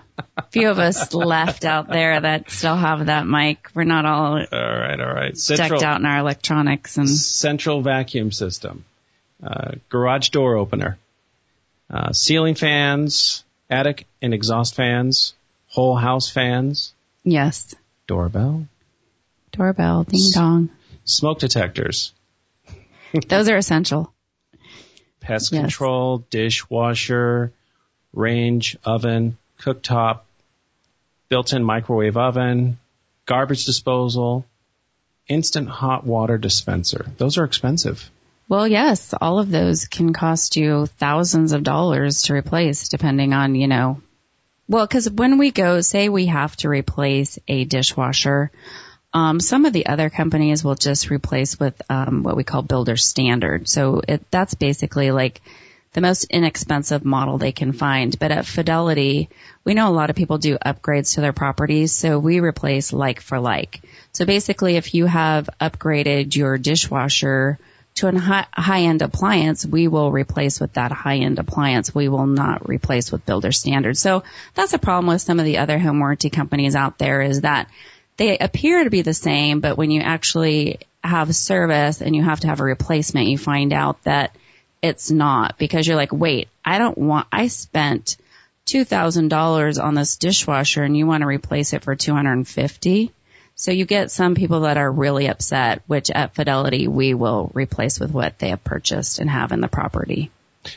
few of us left out there that still have that mic. We're not all All right, all right. decked out in our electronics and central vacuum system, uh, garage door opener, uh, ceiling fans, attic and exhaust fans, whole house fans, yes. doorbell, Doorbell, ding dong. smoke detectors, Those are essential. pest Yes. control, dishwasher, range, oven, cooktop, built-in microwave oven, garbage disposal, instant hot water dispenser. Those are expensive. Well, yes, all of those can cost you thousands of dollars to replace depending on, you know, well, cause when we go, say we have to replace a dishwasher, um, some of the other companies will just replace with, um, what we call builder standard. So it, that's basically like the most inexpensive model they can find. But at Fidelity, we know a lot of people do upgrades to their properties, so we replace like for like. So basically, if you have upgraded your dishwasher to a high, high-end appliance, we will replace with that high-end appliance. We will not replace with builder standard. So that's a problem with some of the other home warranty companies out there is that they appear to be the same, but when you actually have service and you have to have a replacement, you find out that it's not because you're like, wait, I don't want, I spent $2,000 on this dishwasher and you want to replace it for 250. So you get some people that are really upset, which at Fidelity we will replace with what they have purchased and have in the property.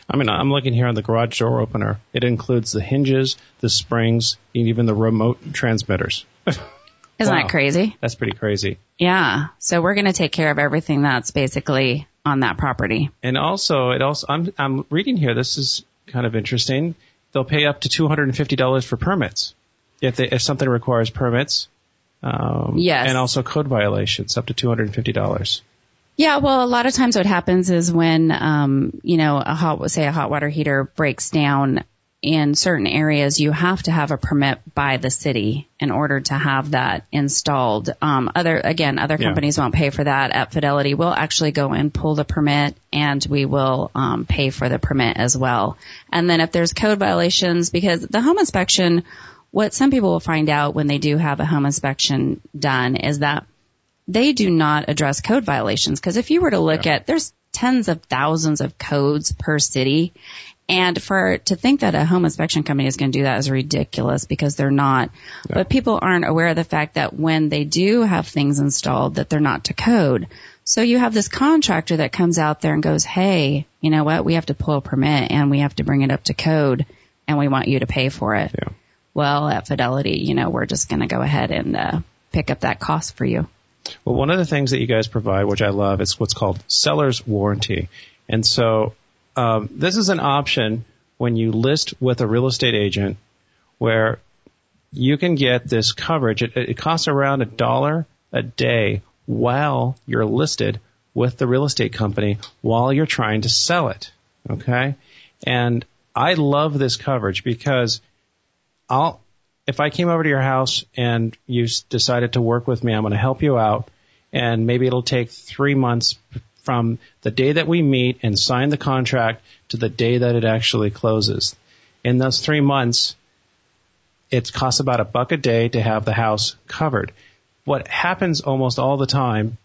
I mean, I'm looking here on the garage door opener. It includes the hinges, the springs, and even the remote transmitters. Isn't Wow. that crazy? That's pretty crazy. Yeah. So we're going to take care of everything that's basically on that property. And also, it also, I'm, I'm reading here, this is kind of interesting. They'll pay up to $250 for permits. If they, if something requires permits. Um, Yes. And also code violations, up to $250. Yeah, well, a lot of times what happens is when, um, you know, a hot, say a hot water heater breaks down in certain areas, you have to have a permit by the city in order to have that installed. Um, other, again, other Yeah. companies won't pay for that. At Fidelity, we'll actually go and pull the permit and we will, um, pay for the permit as well. And then if there's code violations, because the home inspection, what some people will find out when they do have a home inspection done is that they do not address code violations because if you were to look at there's tens of thousands of codes per city And for to think that a home inspection company is going to do that is ridiculous because they're not. Yeah. But people aren't aware of the fact that when they do have things installed that they're not to code. So you have this contractor that comes out there and goes, "Hey, you know what? We have to pull a permit and we have to bring it up to code and we want you to pay for it." Yeah. Well, at Fidelity, you know, we're just going to go ahead and uh, pick up that cost for you. Well, one of the things that you guys provide, which I love, is what's called seller's warranty. And so um, this is an option when you list with a real estate agent where you can get this coverage. It, it costs around a dollar a day while you're listed with the real estate company while you're trying to sell it. Okay? And I love this coverage because I'll, if I came over to your house and you decided to work with me, I'm going to help you out and maybe it'll take three months from the day that we meet and sign the contract to the day that it actually closes. In those three months, it costs about a buck a day to have the house covered. What happens almost all the time,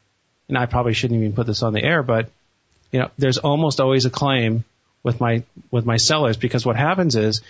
and I probably shouldn't even put this on the air, but you know, there's almost always a claim with my with my sellers because what happens is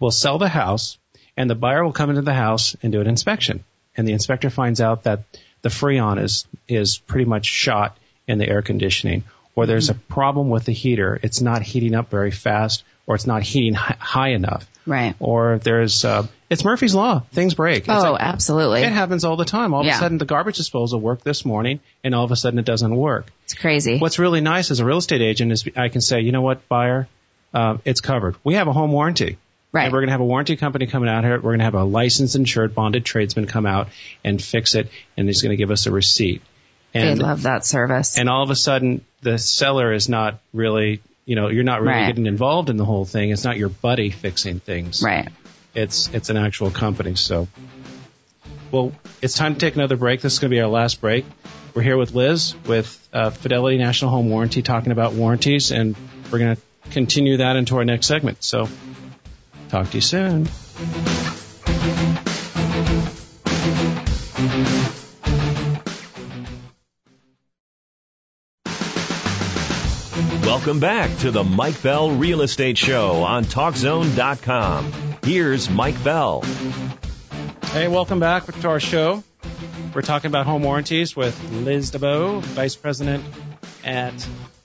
we'll sell the house and the buyer will come into the house and do an inspection. And the inspector finds out that the freon is is pretty much shot in the air conditioning or there's a problem with the heater. It's not heating up very fast or it's not heating hi- high enough. Right. Or there's uh, it's Murphy's law. Things break. It's Oh, like- absolutely. it happens all the time. All of a sudden the garbage disposal worked this morning and all of a sudden it doesn't work. It's crazy. What's really nice as a real estate agent is I can say, you know what, buyer, um, it's covered. We have a home warranty. Right. And we're going to have a warranty company coming out here. We're going to have a licensed, insured, bonded tradesman come out and fix it, and he's going to give us a receipt. They And love that service. and all of a sudden, the seller is not really, you know, you're not really Right. getting involved in the whole thing. It's not your buddy fixing things. right. It's it's an actual company. So, well, it's time to take another break. This is going to be our last break. We're here with Liz with uh, Fidelity National Home Warranty, talking about warranties, and we're going to continue that into our next segment. So, talk to you soon. Welcome back to the Mike Bell Real Estate Show on TalkZone.com. Here's Mike Bell. Hey, welcome back to our show. We're talking about home warranties with Liz DeBeau, Vice President at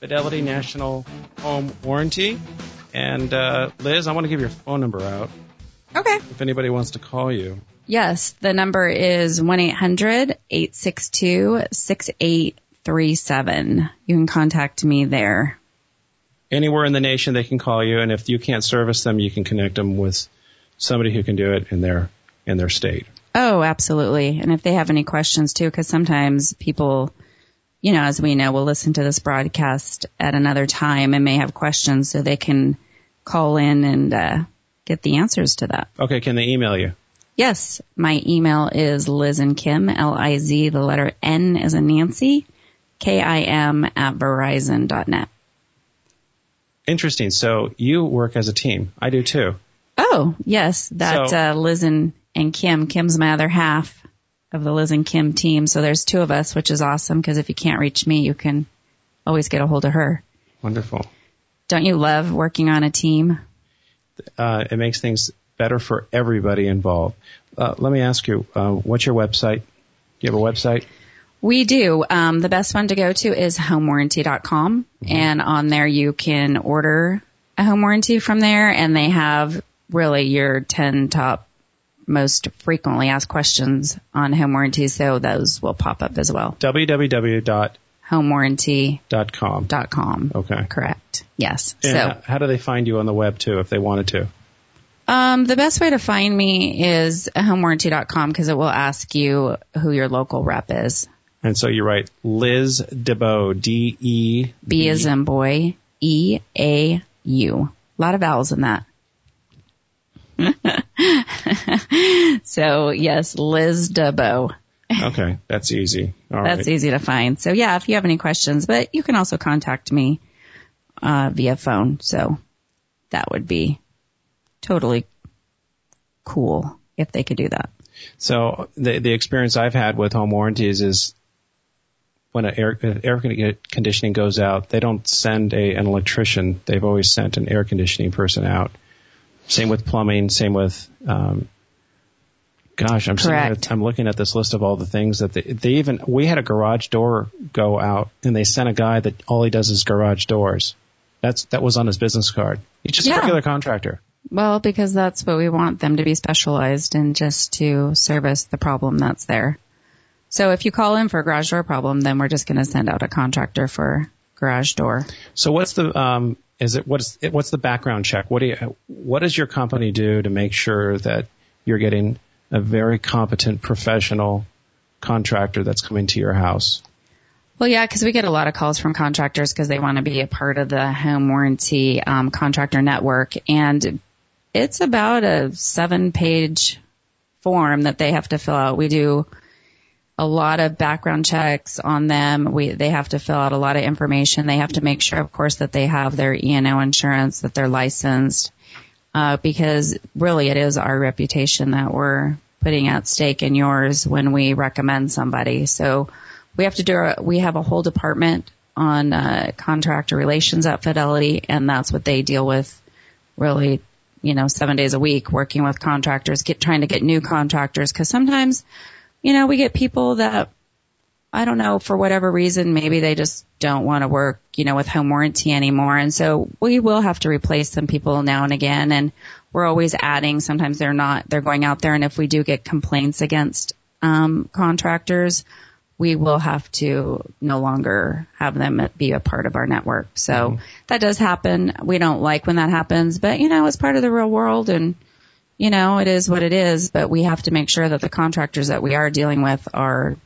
Fidelity National Home Warranty. And uh, Liz, I want to give your phone number out Okay. if anybody wants to call you. Yes, the number is 1-800-862-6837. You can contact me there. Anywhere in the nation they can call you, and if you can't service them, you can connect them with somebody who can do it in their in their state. Oh, absolutely. And if they have any questions too, because sometimes people, you know, as we know, will listen to this broadcast at another time and may have questions, so they can call in and uh, get the answers to that. Okay, can they email you? Yes, my email is Liz and Kim, L-I-Z, the letter N is in Nancy, K-I-M at verizon.net. Interesting. So you work as a team. I do too. Oh, yes, that So- uh, Liz and, and Kim. Kim's my other half of the Liz and Kim team. So there's two of us, which is awesome because if you can't reach me, you can always get a hold of her. Wonderful. Don't you love working on a team? Uh, it makes things better for everybody involved. Uh, let me ask you, uh, what's your website? Do you have a website? We do. Um, the best one to go to is homewarranty.com and on there you can order a home warranty from there and they have really your 10 top most frequently asked questions on home warranties. So those will pop up as well. www.com. Homewarranty.com. Okay. Correct. Yes. And so, how, how do they find you on the web too if they wanted to? um, the best way to find me is homewarranty.com because it will ask you who your local rep is. And so you write Liz DeBeau, D E B is in boy, E A U. A lot of vowels in that. so yes, Liz DeBeau. Okay, that's easy. All right. That's easy to find. So yeah, if you have any questions, but you can also contact me uh, via phone. So that would be totally cool if they could do that. So the the experience I've had with home warranties is when an air, air conditioning goes out, they don't send a, an electrician. They've always sent an air conditioning person out. Same with plumbing. Same with, um, gosh, I'm Correct. I'm looking at this list of all the things that they, they even, we had a garage door go out and they sent a guy that all he does is garage doors. That's, that was on his business card. He's just Yeah. a regular contractor. Well, because that's what we want them to be specialized in just to service the problem that's there. So if you call in for a garage door problem, then we're just going to send out a contractor for garage door. So what's the um is it what's it, what's the background check? What do you what does your company do to make sure that you're getting a very competent professional contractor that's coming to your house? Well, yeah, because we get a lot of calls from contractors because they want to be a part of the home warranty um, contractor network, and it's about a seven-page form that they have to fill out. We do a lot of background checks on them. We they have to fill out a lot of information. They have to make sure, of course, that they have their E and O insurance, that they're licensed, uh, because really it is our reputation that we're putting at stake in yours when we recommend somebody. So we have to do a, we have a whole department on uh, contractor relations at Fidelity, and that's what they deal with. Really, you know, seven days a week, working with contractors, get trying to get new contractors, because sometimes, you know, we get people that I don't know for whatever reason, maybe they just don't want to work, you know, with home warranty anymore, and so we will have to replace some people now and again, and we're always adding. Sometimes they're not, they're going out there, and if we do get complaints against um, contractors we will have to no longer have them be a part of our network. So that does happen. We don't like when that happens, but you know, it's part of the real world and you know, it is what it is, but we have to make sure that the contractors that we are dealing with are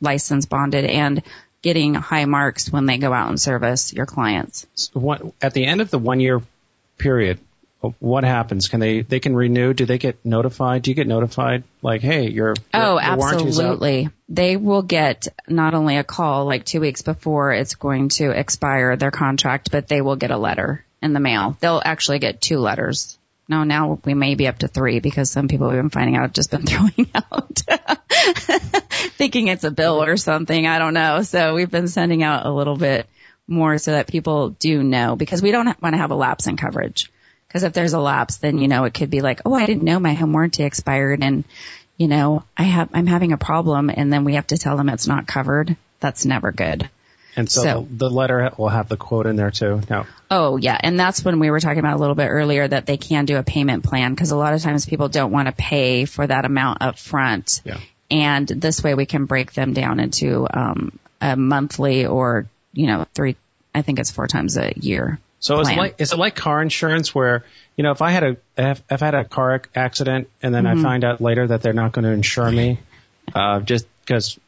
licensed, bonded and getting high marks when they go out and service your clients. So what, at the end of the one year period, what happens? Can they they can renew? Do they get notified? Do you get notified? Like, hey, your, your Oh, your absolutely. They will get not only a call like two weeks before it's going to expire their contract, but they will get a letter in the mail. They'll actually get two letters. No, now we may be up to three because some people we've been finding out have just been throwing out, thinking it's a bill or something. I don't know. So we've been sending out a little bit more so that people do know because we don't want to have a lapse in coverage. Because if there's a lapse, then you know it could be like, oh, I didn't know my home warranty expired, and you know I have I'm having a problem, and then we have to tell them it's not covered. That's never good. And so, So- the letter will have the quote in there too. Now, Oh yeah, and that's when we were talking about a little bit earlier that they can do a payment plan because a lot of times people don't want to pay for that amount up front. Yeah. And this way we can break them down into um, a monthly or you know three. I think it's four times a year. So is it like is it like car insurance where you know if I had a if I've had a car accident and then Mm-hmm. I find out later that they're not going to insure me, uh, just because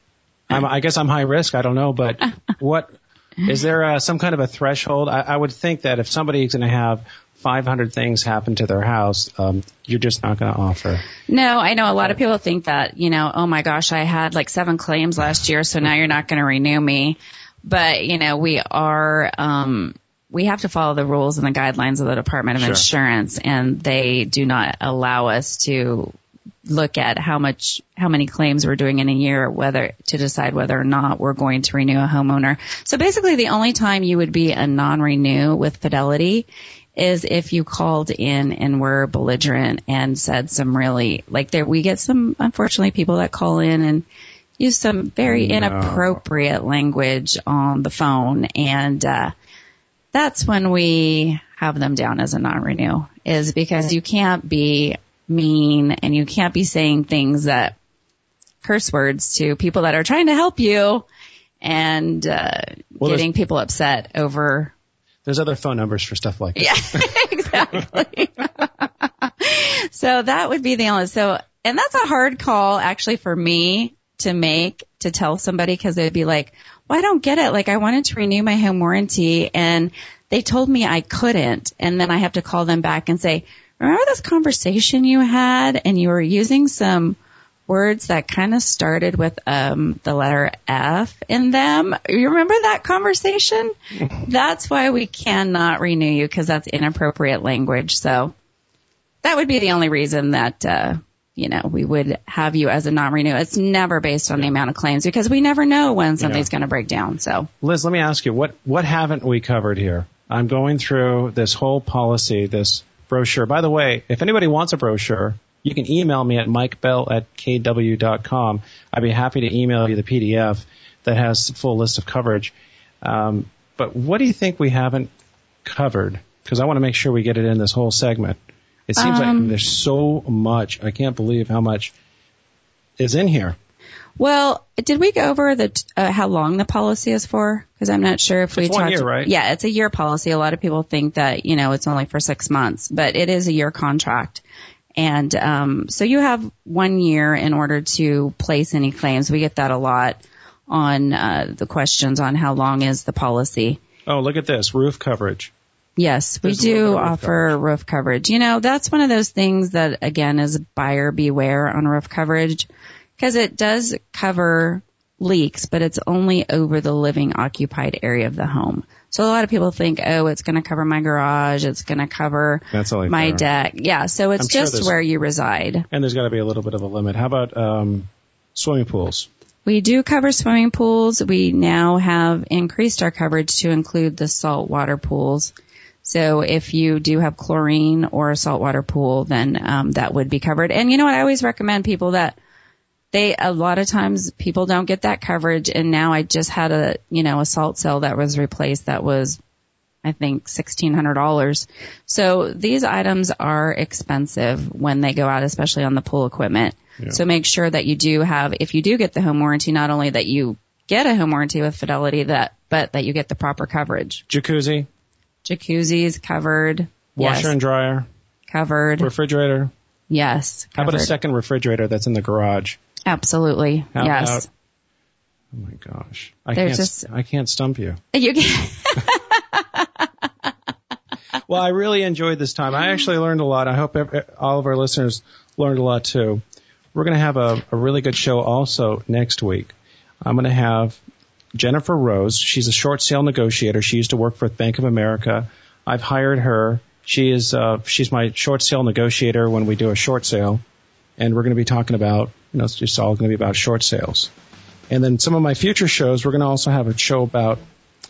I'm I guess I'm high risk. I don't know, but what is there uh, some kind of a threshold? I, I would think that if somebody's going to have 500 things happen to their house, um, you're just not going to offer. No, I know a lot of people think that, you know, oh my gosh, I had like seven claims last year, so now you're not going to renew me. But, you know, we are, um, we have to follow the rules and the guidelines of the Department of Sure. Insurance and they do not allow us to look at how much, how many claims we're doing in a year, whether to decide whether or not we're going to renew a homeowner. So basically the only time you would be a non-renew with Fidelity is if you called in and were belligerent and said some really, like there, we get some, unfortunately, people that call in and use some very No. inappropriate language on the phone. And, uh, that's when we have them down as a non-renew is because you can't be mean and you can't be saying things that curse words to people that are trying to help you and, uh, Well, getting people upset over There's other phone numbers for stuff like that. yeah, exactly. so that would be the only, so, and that's a hard call actually for me to make to tell somebody because they'd be like, well, I don't get it. Like I wanted to renew my home warranty and they told me I couldn't. And then I have to call them back and say, remember this conversation you had and you were using some words that kind of started with um, the letter F in them. You remember that conversation? that's why we cannot renew you because that's inappropriate language. So that would be the only reason that uh, you know, we would have you as a non-renew. It's never based on the amount of claims because we never know when something's going to break down. So, Liz, let me ask you, what, what haven't we covered here? I'm going through this whole policy, this brochure. By the way, if anybody wants a brochure, you can email me at mikebell at kw.com. I'd be happy to email you the PDF that has the full list of coverage. Um, but what do you think we haven't covered? Because I want to make sure we get it in this whole segment. It seems Um, like there's so much. I can't believe how much is in here. Well, did we go over the uh, how long the policy is for? Because I'm not sure if we It's one talked. year, right? Yeah, it's a year policy. A lot of people think that you know it's only for six months, but it is a year contract. And um, so you have one year in order to place any claims. We get that a lot on uh, the questions on how long is the policy. Oh, look at this roof coverage. Yes, we There's do roof offer roof coverage. You know, that's one of those things that again is buyer beware on roof coverage because it does cover leaks, but it's only over the living occupied area of the home. So a lot of people think, oh, it's going to cover my garage, it's going to cover my deck. Yeah, so it's I'm just there's- where you reside. And there's got to be a little bit of a limit. How about um, swimming pools? We do cover swimming pools. We now have increased our coverage to include the saltwater pools. So if you do have chlorine or a saltwater pool, then um, that would be covered. And you know what? I always recommend people that they a lot of times people don't get that coverage. And now I just had a you know a salt cell that was replaced that was I think sixteen hundred dollars. So these items are expensive when they go out, especially on the pool equipment. So make sure that you do have, if you do get the home warranty, not only that you get a home warranty with Fidelity, that but that you get the proper coverage. Jacuzzi, Jacuzzis covered. washer yes, and dryer, covered. refrigerator. yes. How about a second refrigerator that's in the garage? Absolutely. How yes. about- Oh my gosh, I can't. just- I can't stump you. You can, Well, I really enjoyed this time. I actually learned a lot. I hope all of our listeners learned a lot too. We're going to have a, a really good show also next week. I'm going to have Jennifer Rose. She's a short sale negotiator. She used to work for Bank of America. I've hired her. She is uh, she's my short sale negotiator when we do a short sale, and we're going to be talking about you know it's just all going to be about short sales. And then some of my future shows, we're going to also have a show about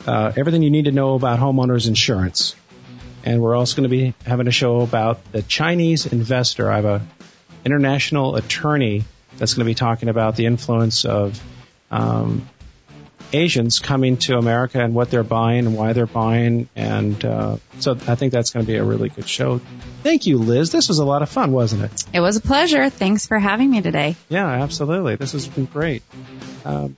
uh, everything you need to know about homeowners insurance and we're also going to be having a show about the Chinese investor. I have a international attorney that's going to be talking about the influence of um, Asians coming to America and what they're buying and why they're buying. And uh, so I think that's going to be a really good show. Thank you, Liz. This was a lot of fun, wasn't it? it was a pleasure. Thanks for having me today. Yeah, absolutely. This has been great. Um,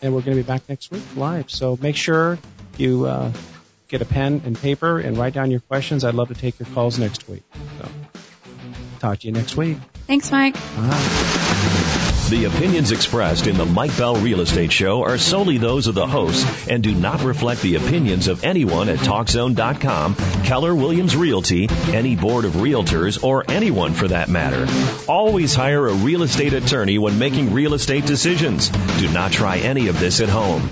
and we're going to be back next week live. So make sure you uh, get a pen and paper and write down your questions. I'd love to take your calls next week. So talk to you next week. Thanks, Mike. Bye. The opinions expressed in the Mike Bell Real Estate Show are solely those of the host and do not reflect the opinions of anyone at TalkZone.com, Keller Williams Realty, any board of realtors, or anyone for that matter. Always hire a real estate attorney when making real estate decisions. Do not try any of this at home.